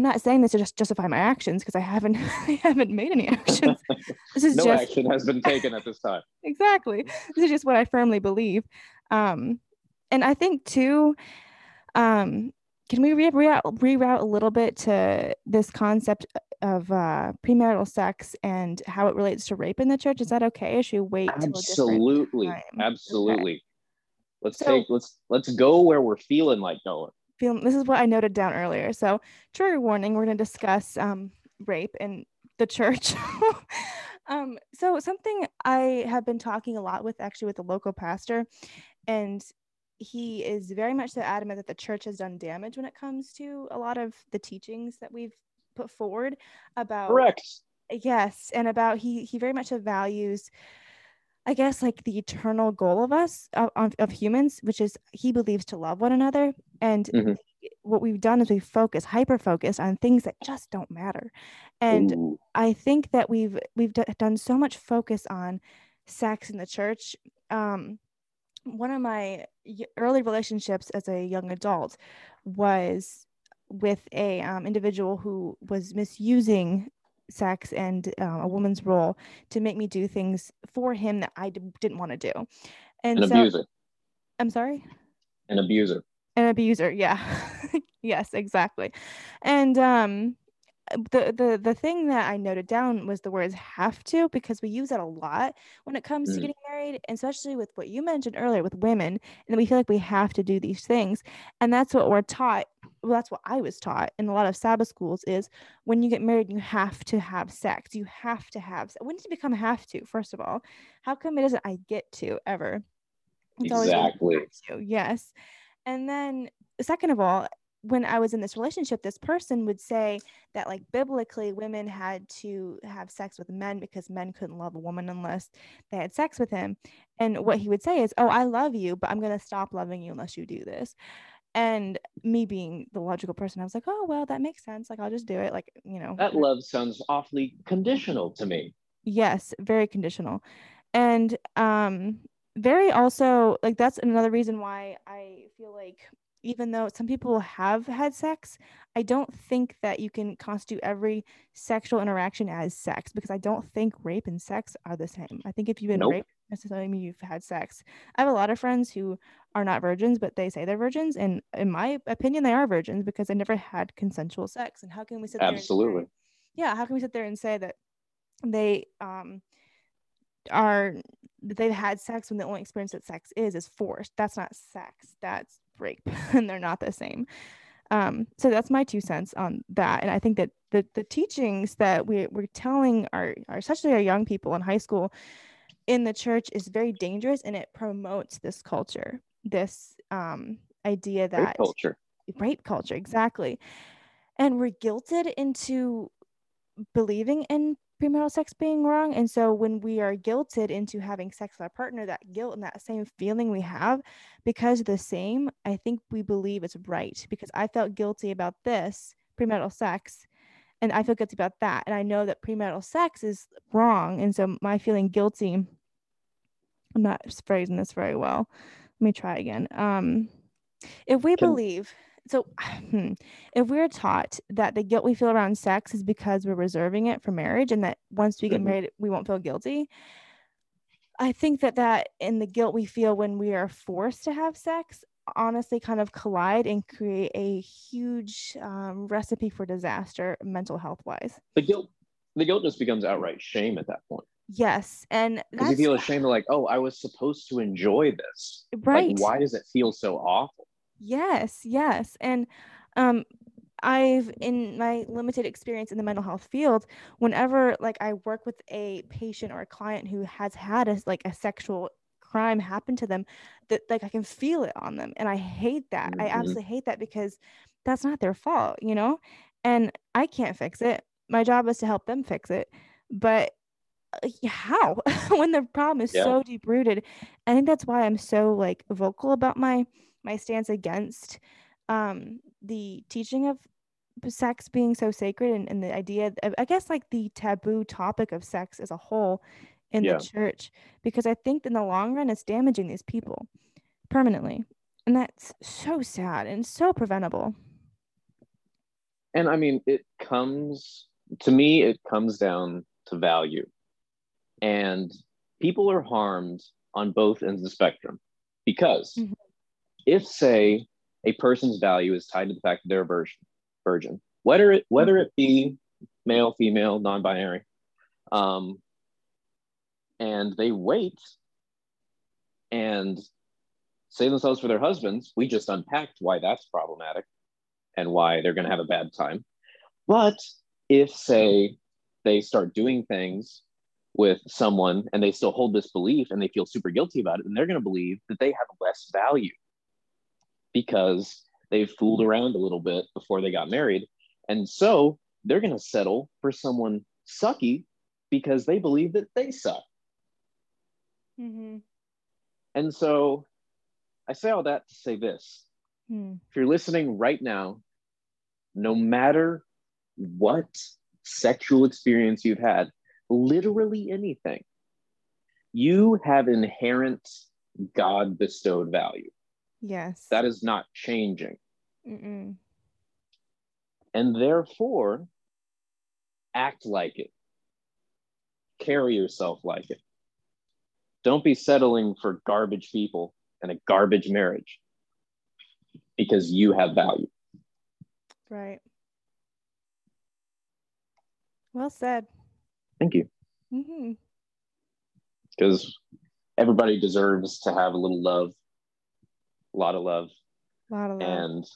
I'm not saying this to just justify my actions because I haven't I haven't made any actions. This is no just, action has been taken at this time. exactly. This is just what I firmly believe. Um, and I think too, um, can we reroute, reroute a little bit to this concept of uh, premarital sex and how it relates to rape in the church? Is that okay? Or should we wait? Absolutely, absolutely. Okay. Let's so, take let's let's go where we're feeling like going. Feeling this is what I noted down earlier. So trigger warning, we're gonna discuss um rape in the church. um, so something I have been talking a lot with actually with the local pastor, and he is very much so adamant that the church has done damage when it comes to a lot of the teachings that we've put forward about correct Yes, and about he he very much values I guess like the eternal goal of us of, of humans, which is he believes to love one another. And mm-hmm. what we've done is we focus, hyper focus on things that just don't matter. And Ooh. I think that we've we've d- done so much focus on sex in the church. Um, one of my early relationships as a young adult was with a um, individual who was misusing sex and uh, a woman's role to make me do things for him that I d- didn't want to do. And An so, abuser. I'm sorry? An abuser. An abuser, yeah. yes, exactly. And um the the the thing that I noted down was the words have to because we use that a lot when it comes mm. to getting married, especially with what you mentioned earlier with women, and we feel like we have to do these things, and that's what we're taught. Well, that's what I was taught in a lot of Sabbath schools is when you get married, you have to have sex. You have to have. When does it become have to? First of all, how come it doesn't? I get to ever. It's exactly. Yes, and then second of all, when I was in this relationship, this person would say that, like, biblically, women had to have sex with men because men couldn't love a woman unless they had sex with him. And what he would say is, Oh, I love you, but I'm going to stop loving you unless you do this. And me being the logical person, I was like, Oh, well, that makes sense. Like, I'll just do it. Like, you know, that love sounds awfully conditional to me. Yes, very conditional. And, um, very also like that's another reason why I feel like even though some people have had sex, I don't think that you can constitute every sexual interaction as sex because I don't think rape and sex are the same. I think if you've been nope. raped, necessarily mean you've had sex. I have a lot of friends who are not virgins, but they say they're virgins, and in my opinion, they are virgins because they never had consensual sex. And how can we sit there? Absolutely. Say, yeah, how can we sit there and say that they um are they've had sex when the only experience that sex is is forced? That's not sex. That's rape and they're not the same. Um, so that's my two cents on that. And I think that the, the teachings that we, we're telling our, our, especially our young people in high school in the church is very dangerous and it promotes this culture, this um, idea that rape culture, rape culture, exactly. And we're guilted into believing in premarital sex being wrong. And so when we are guilted into having sex with our partner, that guilt and that same feeling we have because the same, I think we believe it's right because I felt guilty about this premarital sex and I feel guilty about that. And I know that premarital sex is wrong. And so my feeling guilty, I'm not phrasing this very well. Let me try again. Um, if we believe so hmm, if we're taught that the guilt we feel around sex is because we're reserving it for marriage and that once we get mm-hmm. married we won't feel guilty i think that that and the guilt we feel when we are forced to have sex honestly kind of collide and create a huge um, recipe for disaster mental health wise. The guilt the guilt just becomes outright shame at that point. Yes and because you feel ashamed like oh i was supposed to enjoy this. Right. like, why does it feel so awful Yes, yes. And um I've in my limited experience in the mental health field, whenever like I work with a patient or a client who has had a like a sexual crime happen to them, that like I can feel it on them. And I hate that. Mm-hmm. I absolutely hate that because that's not their fault, you know? And I can't fix it. My job is to help them fix it. But uh, how when the problem is yeah. so deep rooted i think that's why i'm so like vocal about my my stance against um, the teaching of sex being so sacred and, and the idea of, I guess like the taboo topic of sex as a whole in yeah. the church because I think in the long run it's damaging these people permanently. And that's so sad and so preventable. And I mean, it comes to me, it comes down to value. And people are harmed on both ends of the spectrum because mm-hmm if say a person's value is tied to the fact that they're a virgin, whether it whether it be male, female, non-binary, um, and they wait and save themselves for their husbands, we just unpacked why that's problematic and why they're going to have a bad time. But if, say, they start doing things with someone and they still hold this belief and they feel super guilty about it, then they're going to believe that they have less value because they fooled around a little bit before they got married. And so they're going to settle for someone sucky because they believe that they suck. Mm-hmm. And so I say all that to say this. Hmm. If you're listening right now, no matter what sexual experience you've had, literally anything, you have inherent God bestowed value. Yes. That is not changing. Mm-mm. And therefore, act like it, carry yourself like it. Don't be settling for garbage people and a garbage marriage because you have value. Right. Well said. Thank you. Mm-hmm. Because everybody deserves to have a little love, a lot of love. A lot of love. And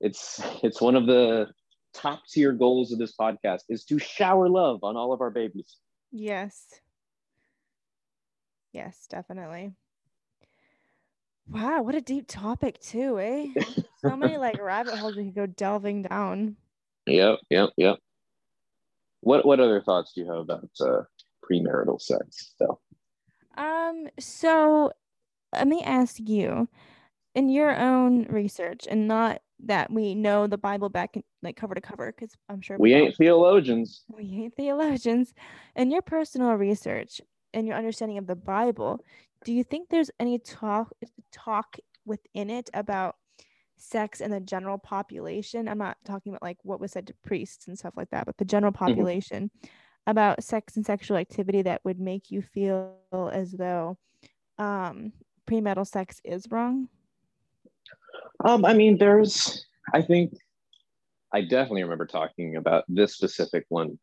it's it's one of the top tier goals of this podcast is to shower love on all of our babies. Yes. Yes, definitely. Wow, what a deep topic too, eh? so many like rabbit holes we could go delving down. Yep, yep, yep. What what other thoughts do you have about uh, premarital sex, though? Um, so let me ask you, in your own research, and not that we know the Bible back like cover to cover, because I'm sure We ain't theologians. we ain't theologians. In your personal research and your understanding of the Bible, do you think there's any talk talk within it about sex and the general population? I'm not talking about like what was said to priests and stuff like that, but the general population about sex and sexual activity that would make you feel as though um premarital sex is wrong? Um, I mean, there's, I think, I definitely remember talking about this specific one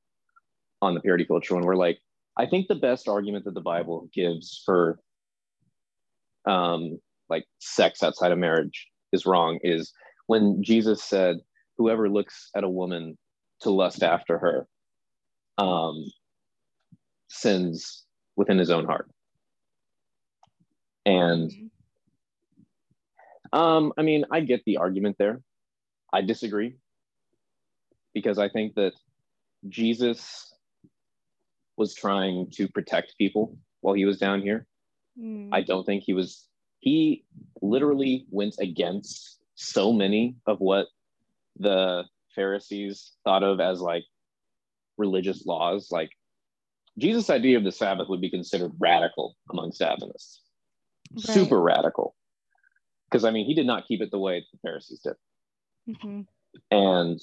on the purity culture one, where like, I think the best argument that the Bible gives for, um, like sex outside of marriage is wrong is when Jesus said, "Whoever looks at a woman to lust after her, um, sins within his own heart." And um, I mean, I get the argument there. I disagree because I think that Jesus was trying to protect people while he was down here. Mm. I don't think he was, he literally went against so many of what the Pharisees thought of as like religious laws. Like Jesus' idea of the Sabbath would be considered radical amongst Adventists, Right. super radical. Because I mean, he did not keep it the way the Pharisees did. Mhm. And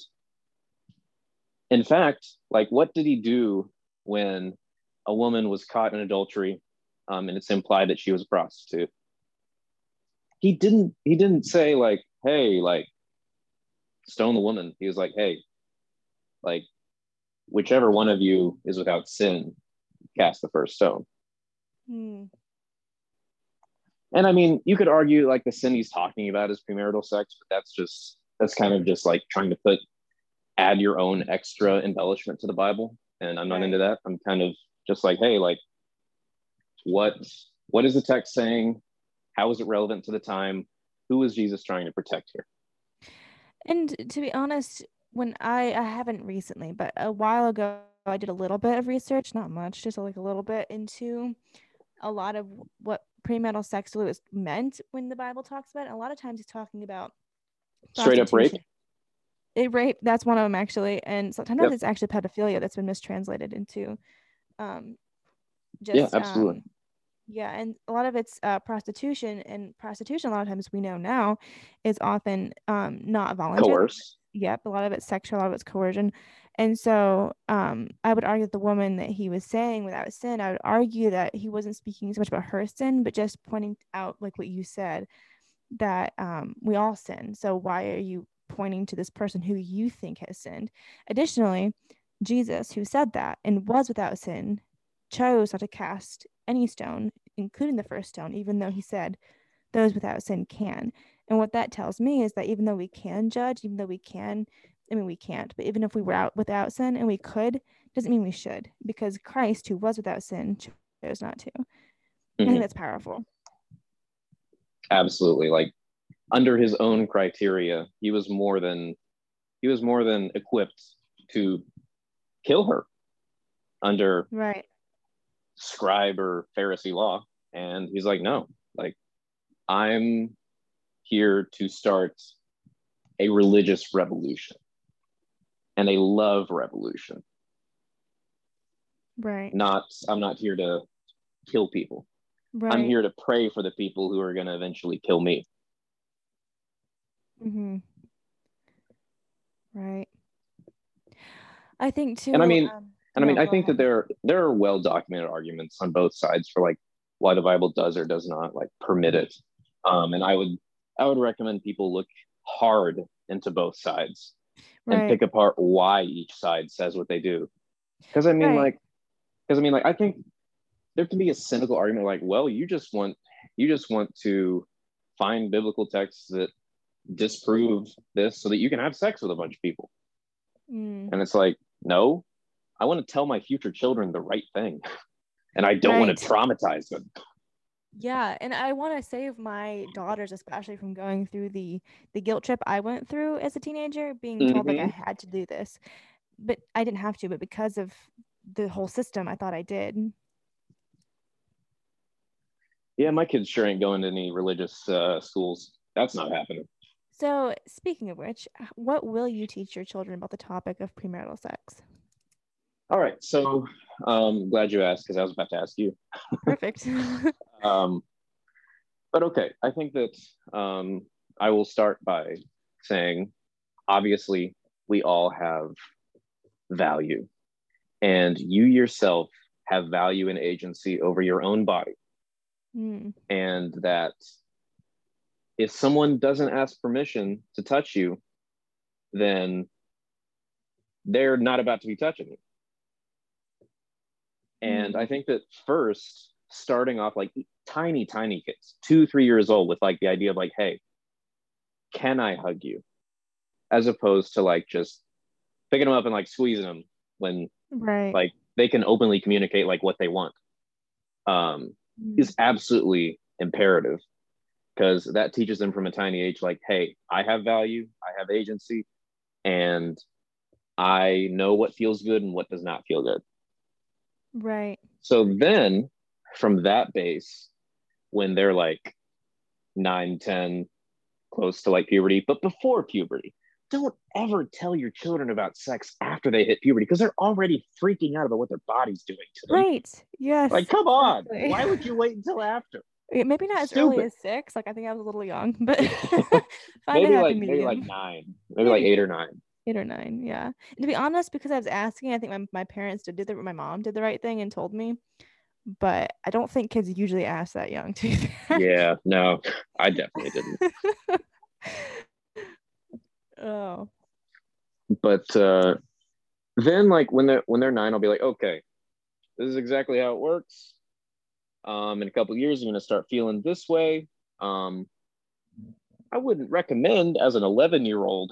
in fact, like, what did he do when a woman was caught in adultery, um, and it's implied that she was a prostitute? He didn't. He didn't say like, "Hey, like, stone the woman." He was like, "Hey, like, whichever one of you is without sin, cast the first stone." Mm. And I mean, you could argue like the sin he's talking about is premarital sex, but that's just that's kind of just like trying to put add your own extra embellishment to the Bible. And I'm not Right. into that. I'm kind of just like, hey, like what what is the text saying? How is it relevant to the time? Who is Jesus trying to protect here? And to be honest, when I I haven't recently, but a while ago I did a little bit of research, not much, just like a little bit into a lot of what premarital sex was meant when the Bible talks about it. A lot of times it's talking about Straight up rape. It rape, that's one of them actually. And sometimes Yep. it's actually pedophilia that's been mistranslated into um just Yeah, absolutely. um, yeah, and a lot of it's uh, prostitution, and prostitution a lot of times we know now is often um, not voluntary. Coerce. Yep, a lot of it's sexual, a lot of it's coercion. And so um, I would argue that the woman that he was saying without sin, I would argue that he wasn't speaking so much about her sin, but just pointing out, like what you said, that um, we all sin. So why are you pointing to this person who you think has sinned? Additionally, Jesus, who said that and was without sin, chose not to cast any stone, including the first stone, even though he said those without sin can. And what that tells me is that even though we can judge, even though we can, I mean, we can't, but even if we were out without sin and we could, doesn't mean we should, because Christ, who was without sin, chose not to. I Mhm. think that's powerful. Absolutely. Like under his own criteria, he was more than he was more than equipped to kill her under right scribe or Pharisee law. And he's like, no, like I'm here to start a religious revolution and a love revolution. right Not, I'm not here to kill people. right I'm here to pray for the people who are going to eventually kill me. hmm right i think too And I mean- um, And I no, mean, I think that there there are well documented arguments on both sides for like why the Bible does or does not like permit it. Um, and I would I would recommend people look hard into both sides and pick apart why each side says what they do. Because I mean, Right. like, because I mean, like, I think there can be a cynical argument like, well, you just want you just want to find biblical texts that disprove this so that you can have sex with a bunch of people. Mm, And it's like, no, I want to tell my future children the right thing. And I don't want to traumatize them. Yeah and i want to save my daughters especially from going through the the guilt trip i went through as a teenager being told like i Mhm. had to do this but i didn't have to but because of the whole system i thought i did Yeah, my kids sure ain't going to any religious uh, schools. That's not happening. so speaking of which what will you teach your children about the topic of premarital sex All right. So um glad you asked because I was about to ask you. perfect Um, but okay, I think that um, I will start by saying obviously, we all have value, and you yourself have value and agency over your own body. Mm, And that if someone doesn't ask permission to touch you, then they're not about to be touching you. And I think that first, starting off like tiny, tiny kids, two, three years old, with like the idea of like, hey, can I hug you? As opposed to like just picking them up and like squeezing them when right like they can openly communicate like what they want. Um, Mm, is absolutely imperative because that teaches them from a tiny age like hey i have value i have agency and i know what feels good and what does not feel good right so then from that base when they're like 9 10 close to like puberty but before puberty. Don't ever tell your children about sex after they hit puberty because they're already freaking out about what their body's doing to them. Right. Yes. Like come on. Exactly. why would you wait until after? Maybe not as early as six. Like i think i was a little young but maybe like maybe like nine. Maybe like eight or nine. Eight or nine yeah. And to be honest because i was asking i think my, my parents did, did the, my mom did the right thing and told me but i don't think kids usually ask that young to yeah no i definitely didn't. Oh. But uh then like when they're when they're nine i'll be like okay this is exactly how it works. Um in a couple years you're going to start feeling this way. Um i wouldn't recommend as an 11 year old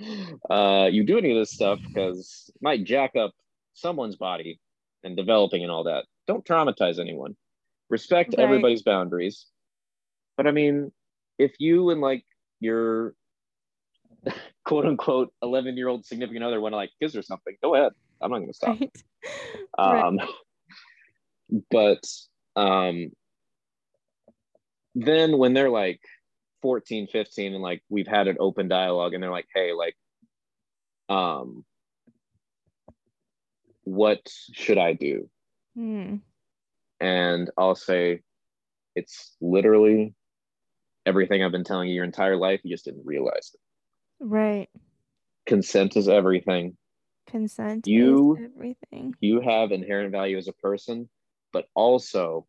uh you do any of this stuff because it might jack up someone's body and developing and all that don't traumatize anyone. Respect Right. everybody's boundaries. But i mean if you and like your quote unquote 11 year old significant other want to like kiss or something go ahead. I'm not going to stop. Right. Right. um but um then when they're like 14 15 and like we've had an open dialogue and they're like hey like um what should i do Hmm. and i'll say it's literally everything i've been telling you your entire life. You just didn't realize it. Right. Consent is everything. Consent You- is everything. you have inherent value as a person, but also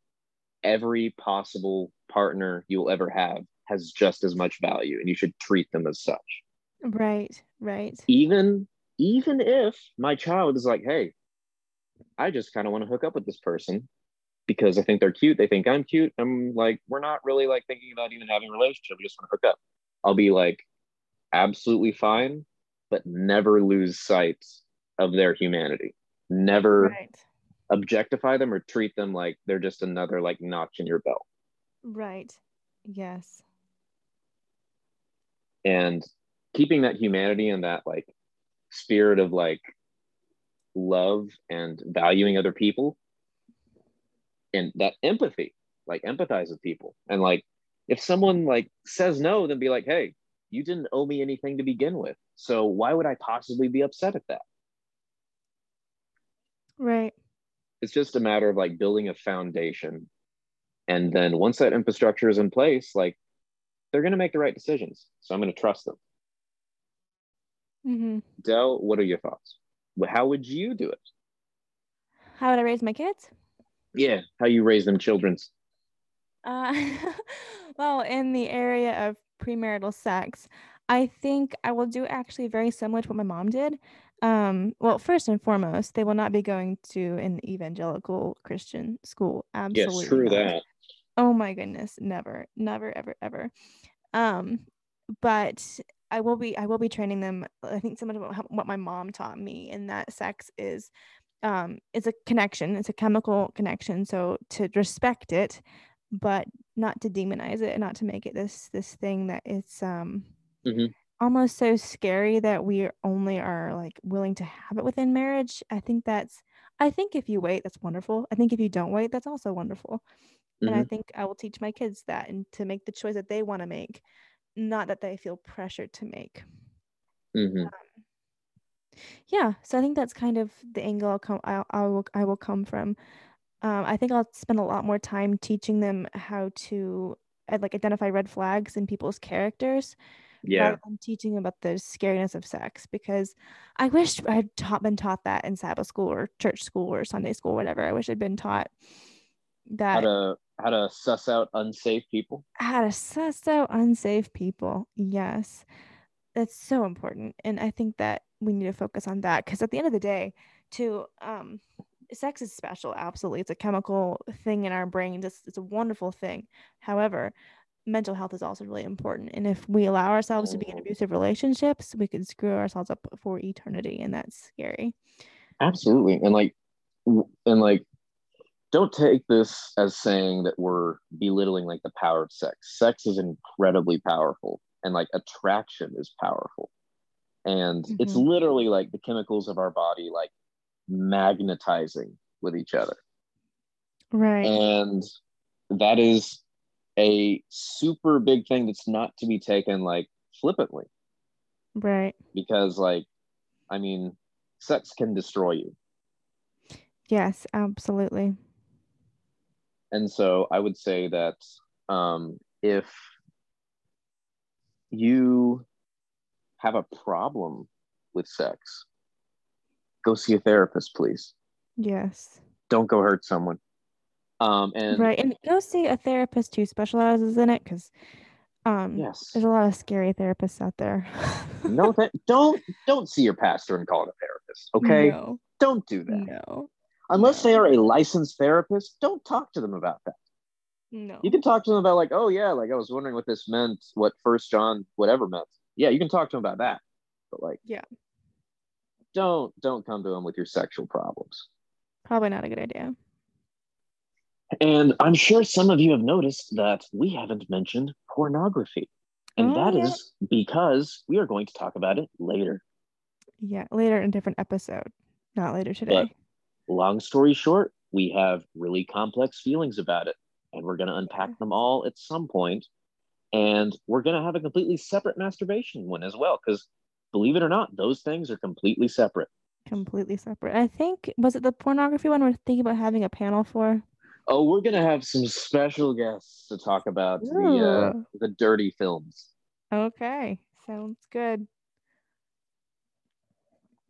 every possible partner you'll ever have has just as much value and you should treat them as such. right right. Even even if my child is like, "Hey, I just kind of want to hook up with this person because I think they're cute, they think I'm cute." I'm like, "We're not really like thinking about even having a relationship. We just want to hook up." I'll be like, "Absolutely fine, but never lose sight of their humanity. Never right objectify them or treat them like they're just another like notch in your belt. right yes And keeping that humanity and that like spirit of like love and valuing other people. And that empathy like empathize with people. And like if someone like says no then be like hey you didn't owe me anything to begin with. So why would i possibly be upset at that? Right. It's just a matter of like building a foundation. And then once that infrastructure is in place like they're going to make the right decisions. So i'm going to trust them. Mm-hmm. Del what are your thoughts how would you do it how would i raise my kids yeah how you raise them children's uh, well in the area of premarital sex i think i will do actually very similar to what my mom did um, well, first and foremost, they will not be going to an evangelical Christian school. Absolutely. Yes, true that. Oh my goodness, never, never, ever, ever. Um, but I will be I will be training them. I think some of what my mom taught me in that sex is um it's a connection, it's a chemical connection. So to respect it, but not to demonize it and not to make it this this thing that it's um mm-hmm almost so scary that we only are like willing to have it within marriage. I think that's I think if you wait, that's wonderful. I think if you don't wait, that's also wonderful. Mm-hmm. And I mm-hmm. think I will teach my kids that and to make the choice that they want to make, not that they feel pressured to make. Mm-hmm. Um, yeah, so I think that's kind of the angle I'll come. I, I will. I will come from. Um, I think I'll spend a lot more time teaching them how to uh, like identify red flags in people's characters yeah i'm teaching about the scariness of sex because i wish i'd taught been taught that in sabbath school or church school or sunday school whatever i wish i'd been taught that how to how to suss out unsafe people how to suss out unsafe people yes that's so important and i think that we need to focus on that because at the end of the day to um sex is special absolutely it's a chemical thing in our brain it's, it's a wonderful thing however mental health is also really important. And if we allow ourselves to be in mm. abusive relationships, we could screw ourselves up for eternity, and that's scary. Absolutely, and like, and like, don't take this as saying that we're belittling like the power of sex. Sex is incredibly powerful, and like attraction is powerful, and mm-hmm. it's literally like the chemicals of our body like magnetizing with each other. Right. And that is a super big thing that's not to be taken like flippantly. Right. Because like I mean, sex can destroy you. Yes, absolutely. And so I would say that um, if you have a problem with sex, go see a therapist, please. Yes. Don't go hurt someone. Um, and right, and go see a therapist who specializes in it because um, yes, there's a lot of scary therapists out there. no, th- don't don't see your pastor and call it a therapist. Okay, no. don't do that. No, unless they are a licensed therapist, don't talk to them about that. No, you can talk to them about like, oh yeah, like I was wondering what this meant, what First John whatever meant. Yeah, you can talk to them about that, but like, yeah, don't don't come to them with your sexual problems. Probably not a good idea. And I'm sure some of you have noticed that we haven't mentioned pornography. And oh, that yeah. is because we are going to talk about it later. Yeah, later in a different episode, not later today. But long story short, we have really complex feelings about it. And we're going to unpack them all at some point. And we're going to have a completely separate masturbation one as well. Because believe it or not, those things are completely separate. Completely separate. I think, was it the pornography one we're thinking about having a panel for? Oh, we're gonna have some special guests to talk about Ooh. the uh, the dirty films. Okay, sounds good.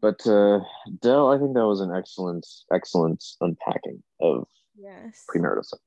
But uh, Del, I think that was an excellent, excellent unpacking of yes premarital sex.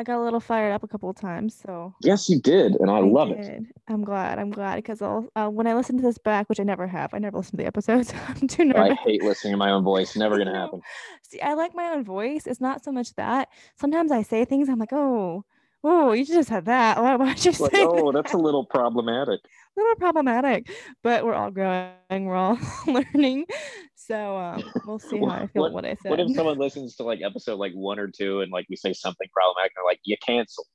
I got a little fired up a couple of times. So yes, you did, and I, I love did. it. I'm glad. I'm glad because I'll uh, when I listen to this back, which I never have. I never listen to the episodes. I'm too nervous. I hate listening to my own voice. Never gonna happen. See, I like my own voice. It's not so much that. Sometimes I say things. I'm like, oh, oh, you just had that. Why, why'd you like, say? Oh, that? that's a little problematic. a little problematic, but we're all growing. We're all learning. So um, we'll see how I feel what, what I said. What if someone listens to like episode like one or two and like we say something problematic and they're like, you cancel?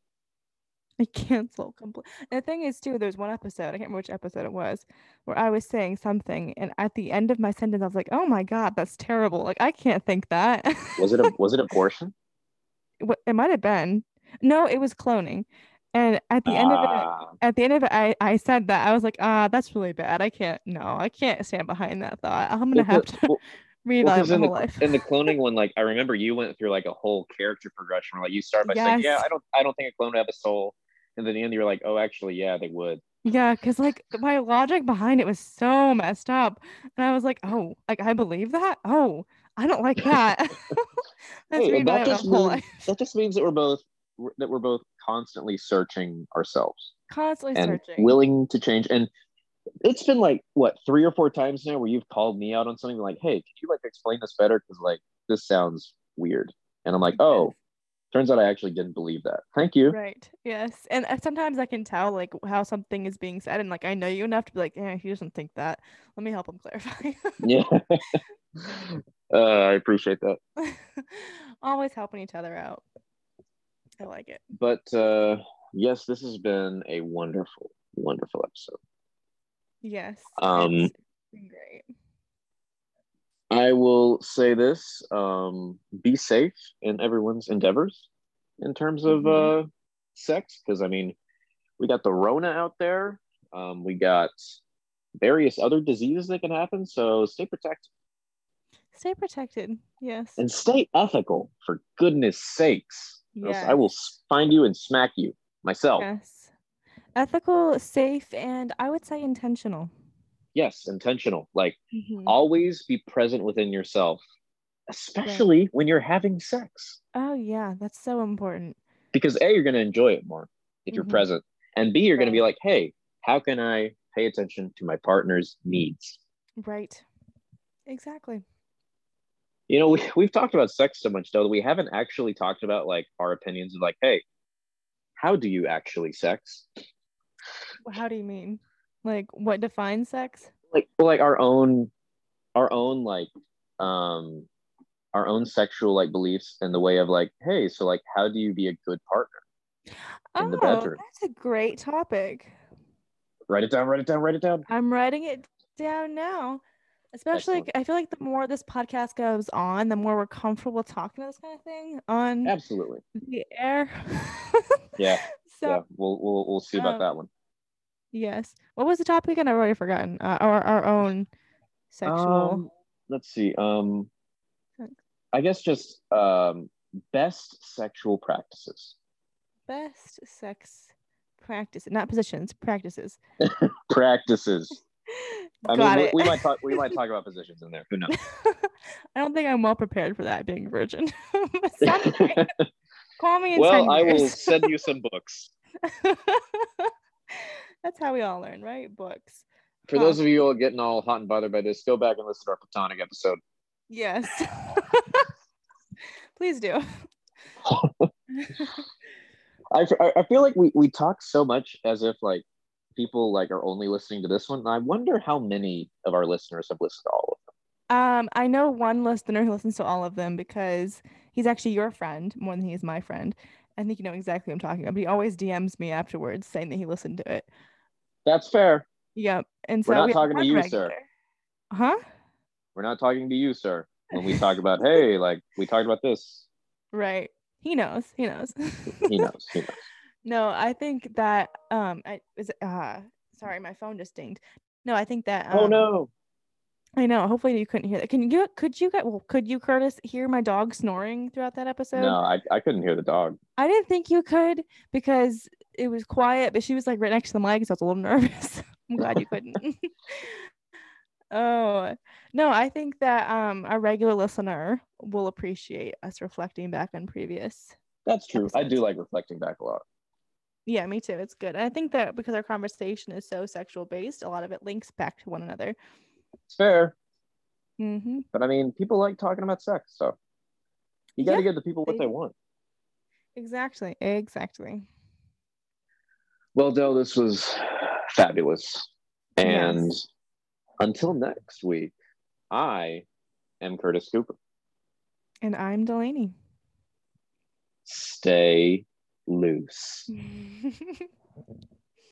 I cancel complete. The thing is, too, there's one episode, I can't remember which episode it was, where I was saying something, and at the end of my sentence, I was like, oh my God, that's terrible. Like, I can't think that. Was it a was it abortion? What- it might have been. No, it was cloning. And at the end of it, Ah, at the end of it, I, I said that. I was like, ah, that's really bad. I can't, no, I can't stand behind that thought. I'm to well, have to well, reevaluate well, my in the life. in the cloning one, like I remember you went through like a whole character progression where like you start by saying, Yeah, I don't I don't think a clone would have a soul. And then in the end you're like, Oh actually, yeah, they would. Yeah, because like my logic behind it was so messed up. And I was like, oh, like I believe that? Oh, I don't like that. Hey, that just means life. that just means that we're both that we're both constantly searching ourselves Constantly and searching. willing to change. And it's been like what three or four times now where you've called me out on something like, "Hey, can you like explain this better? Because like this sounds weird." And I'm like, "Oh, turns out I actually didn't believe that." Thank you. Right. Yes. And uh, sometimes I can tell like how something is being said, and like I know you enough to be like, yeah, he doesn't think that. Let me help him clarify. Yeah, uh, I appreciate that. Always helping each other out. I like it. But uh, yes, this has been a wonderful, wonderful episode. Yes. Um, it's been great. I will say this: um, be safe in everyone's endeavors in terms of Mhm. uh, sex, because I mean, we got the Rona out there. Um, we got various other diseases that can happen. So stay protected Stay protected. Yes. and stay ethical, for goodness sakes. Yes. I will find you and smack you myself. Yes. Ethical, safe, and I would say intentional. Yes, intentional. Like Mhm. always be present within yourself, especially when you're having sex. Oh yeah, that's so important. Because A, you're going to enjoy it more if you're Mhm. present. And B, you're going to be like, hey, how can I pay attention to my partner's needs? Right. Exactly. You know, we, we've talked about sex so much, though, that we haven't actually talked about like our opinions of like, hey, how do you actually sex? How do you mean? Like what defines sex? Like, like our own, our own like, um, our own sexual like beliefs in the way of like, hey, so like, how do you be a good partner? In the oh, bedroom. that's a great topic. Write it down, write it down, write it down. I'm writing it down now. Especially, Excellent. I feel like the more this podcast goes on, the more we're comfortable talking about this kind of thing on Absolutely. the air. Yeah. So yeah. We'll, we'll, we'll see about um, that one. yes. What was the topic again? I've already forgotten. Uh, our our own sexual. Um, let's see. Um, I guess just um, best sexual practices. best sex practice, not positions, practices. Practices. I Got mean, it. we, we might talk. We might talk about positions in there. Who knows? I don't think I'm well prepared for that being a virgin. Call me in well, 10 I will send you some books. That's how we all learn, right? Books. For Huh. those um, of you all getting all hot and bothered by this, go back and listen to our platonic episode. Yes. Please do. I, I- I feel like we, we talk so much as if like people like are only listening to this one. And I wonder how many of our listeners have listened to all of them. Um, I know one listener who listens to all of them because he's actually your friend more than he is my friend. I think you know exactly what I'm talking about. But he always DMs me afterwards saying that he listened to it. That's fair. Yep. And so We're not we talking to you, regular. sir. Huh? We're not talking to you, sir. When we talk about, hey, like we talked about this, Right. He knows. He knows. he knows. He knows. No, I think that um I is uh sorry, my phone just dinged. No, I think that um, oh no. I know. Hopefully you couldn't hear that. Can you could you get well, could you Curtis hear my dog snoring throughout that episode? No, I, I couldn't hear the dog. I didn't think you could because it was quiet, but she was like right next to the mic, so I was a little nervous. I'm glad you couldn't. oh no, I think that um a regular listener will appreciate us reflecting back on previous. That's true. I do like reflecting back a lot. Yeah, me too. It's good. I think that because our conversation is so sexual based, a lot of it links back to one another. It's fair. Mm-hmm. But I mean, people like talking about sex, so you got to Yeah, give the people what they they want. Exactly. Exactly. Well, Del, this was fabulous. And Yes. until next week, I am Curtis Cooper. And I'm Delaney. Stay loose.